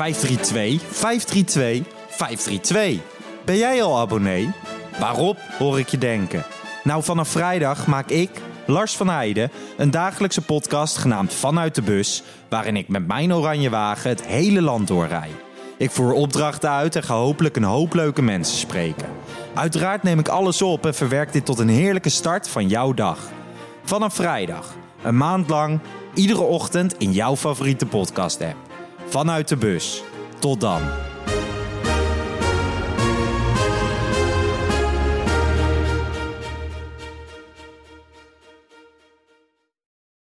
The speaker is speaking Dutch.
532 532 532. Ben jij al abonnee? Waarop, hoor ik je denken. Nou, vanaf vrijdag maak ik, Lars van Heijden, een dagelijkse podcast genaamd Vanuit de Bus, waarin ik met mijn oranje wagen het hele land doorrij. Ik voer opdrachten uit en ga hopelijk een hoop leuke mensen spreken. Uiteraard neem ik alles op en verwerk dit tot een heerlijke start van jouw dag. Vanaf vrijdag, een maand lang, iedere ochtend in jouw favoriete podcast-app. Vanuit de bus. Tot dan.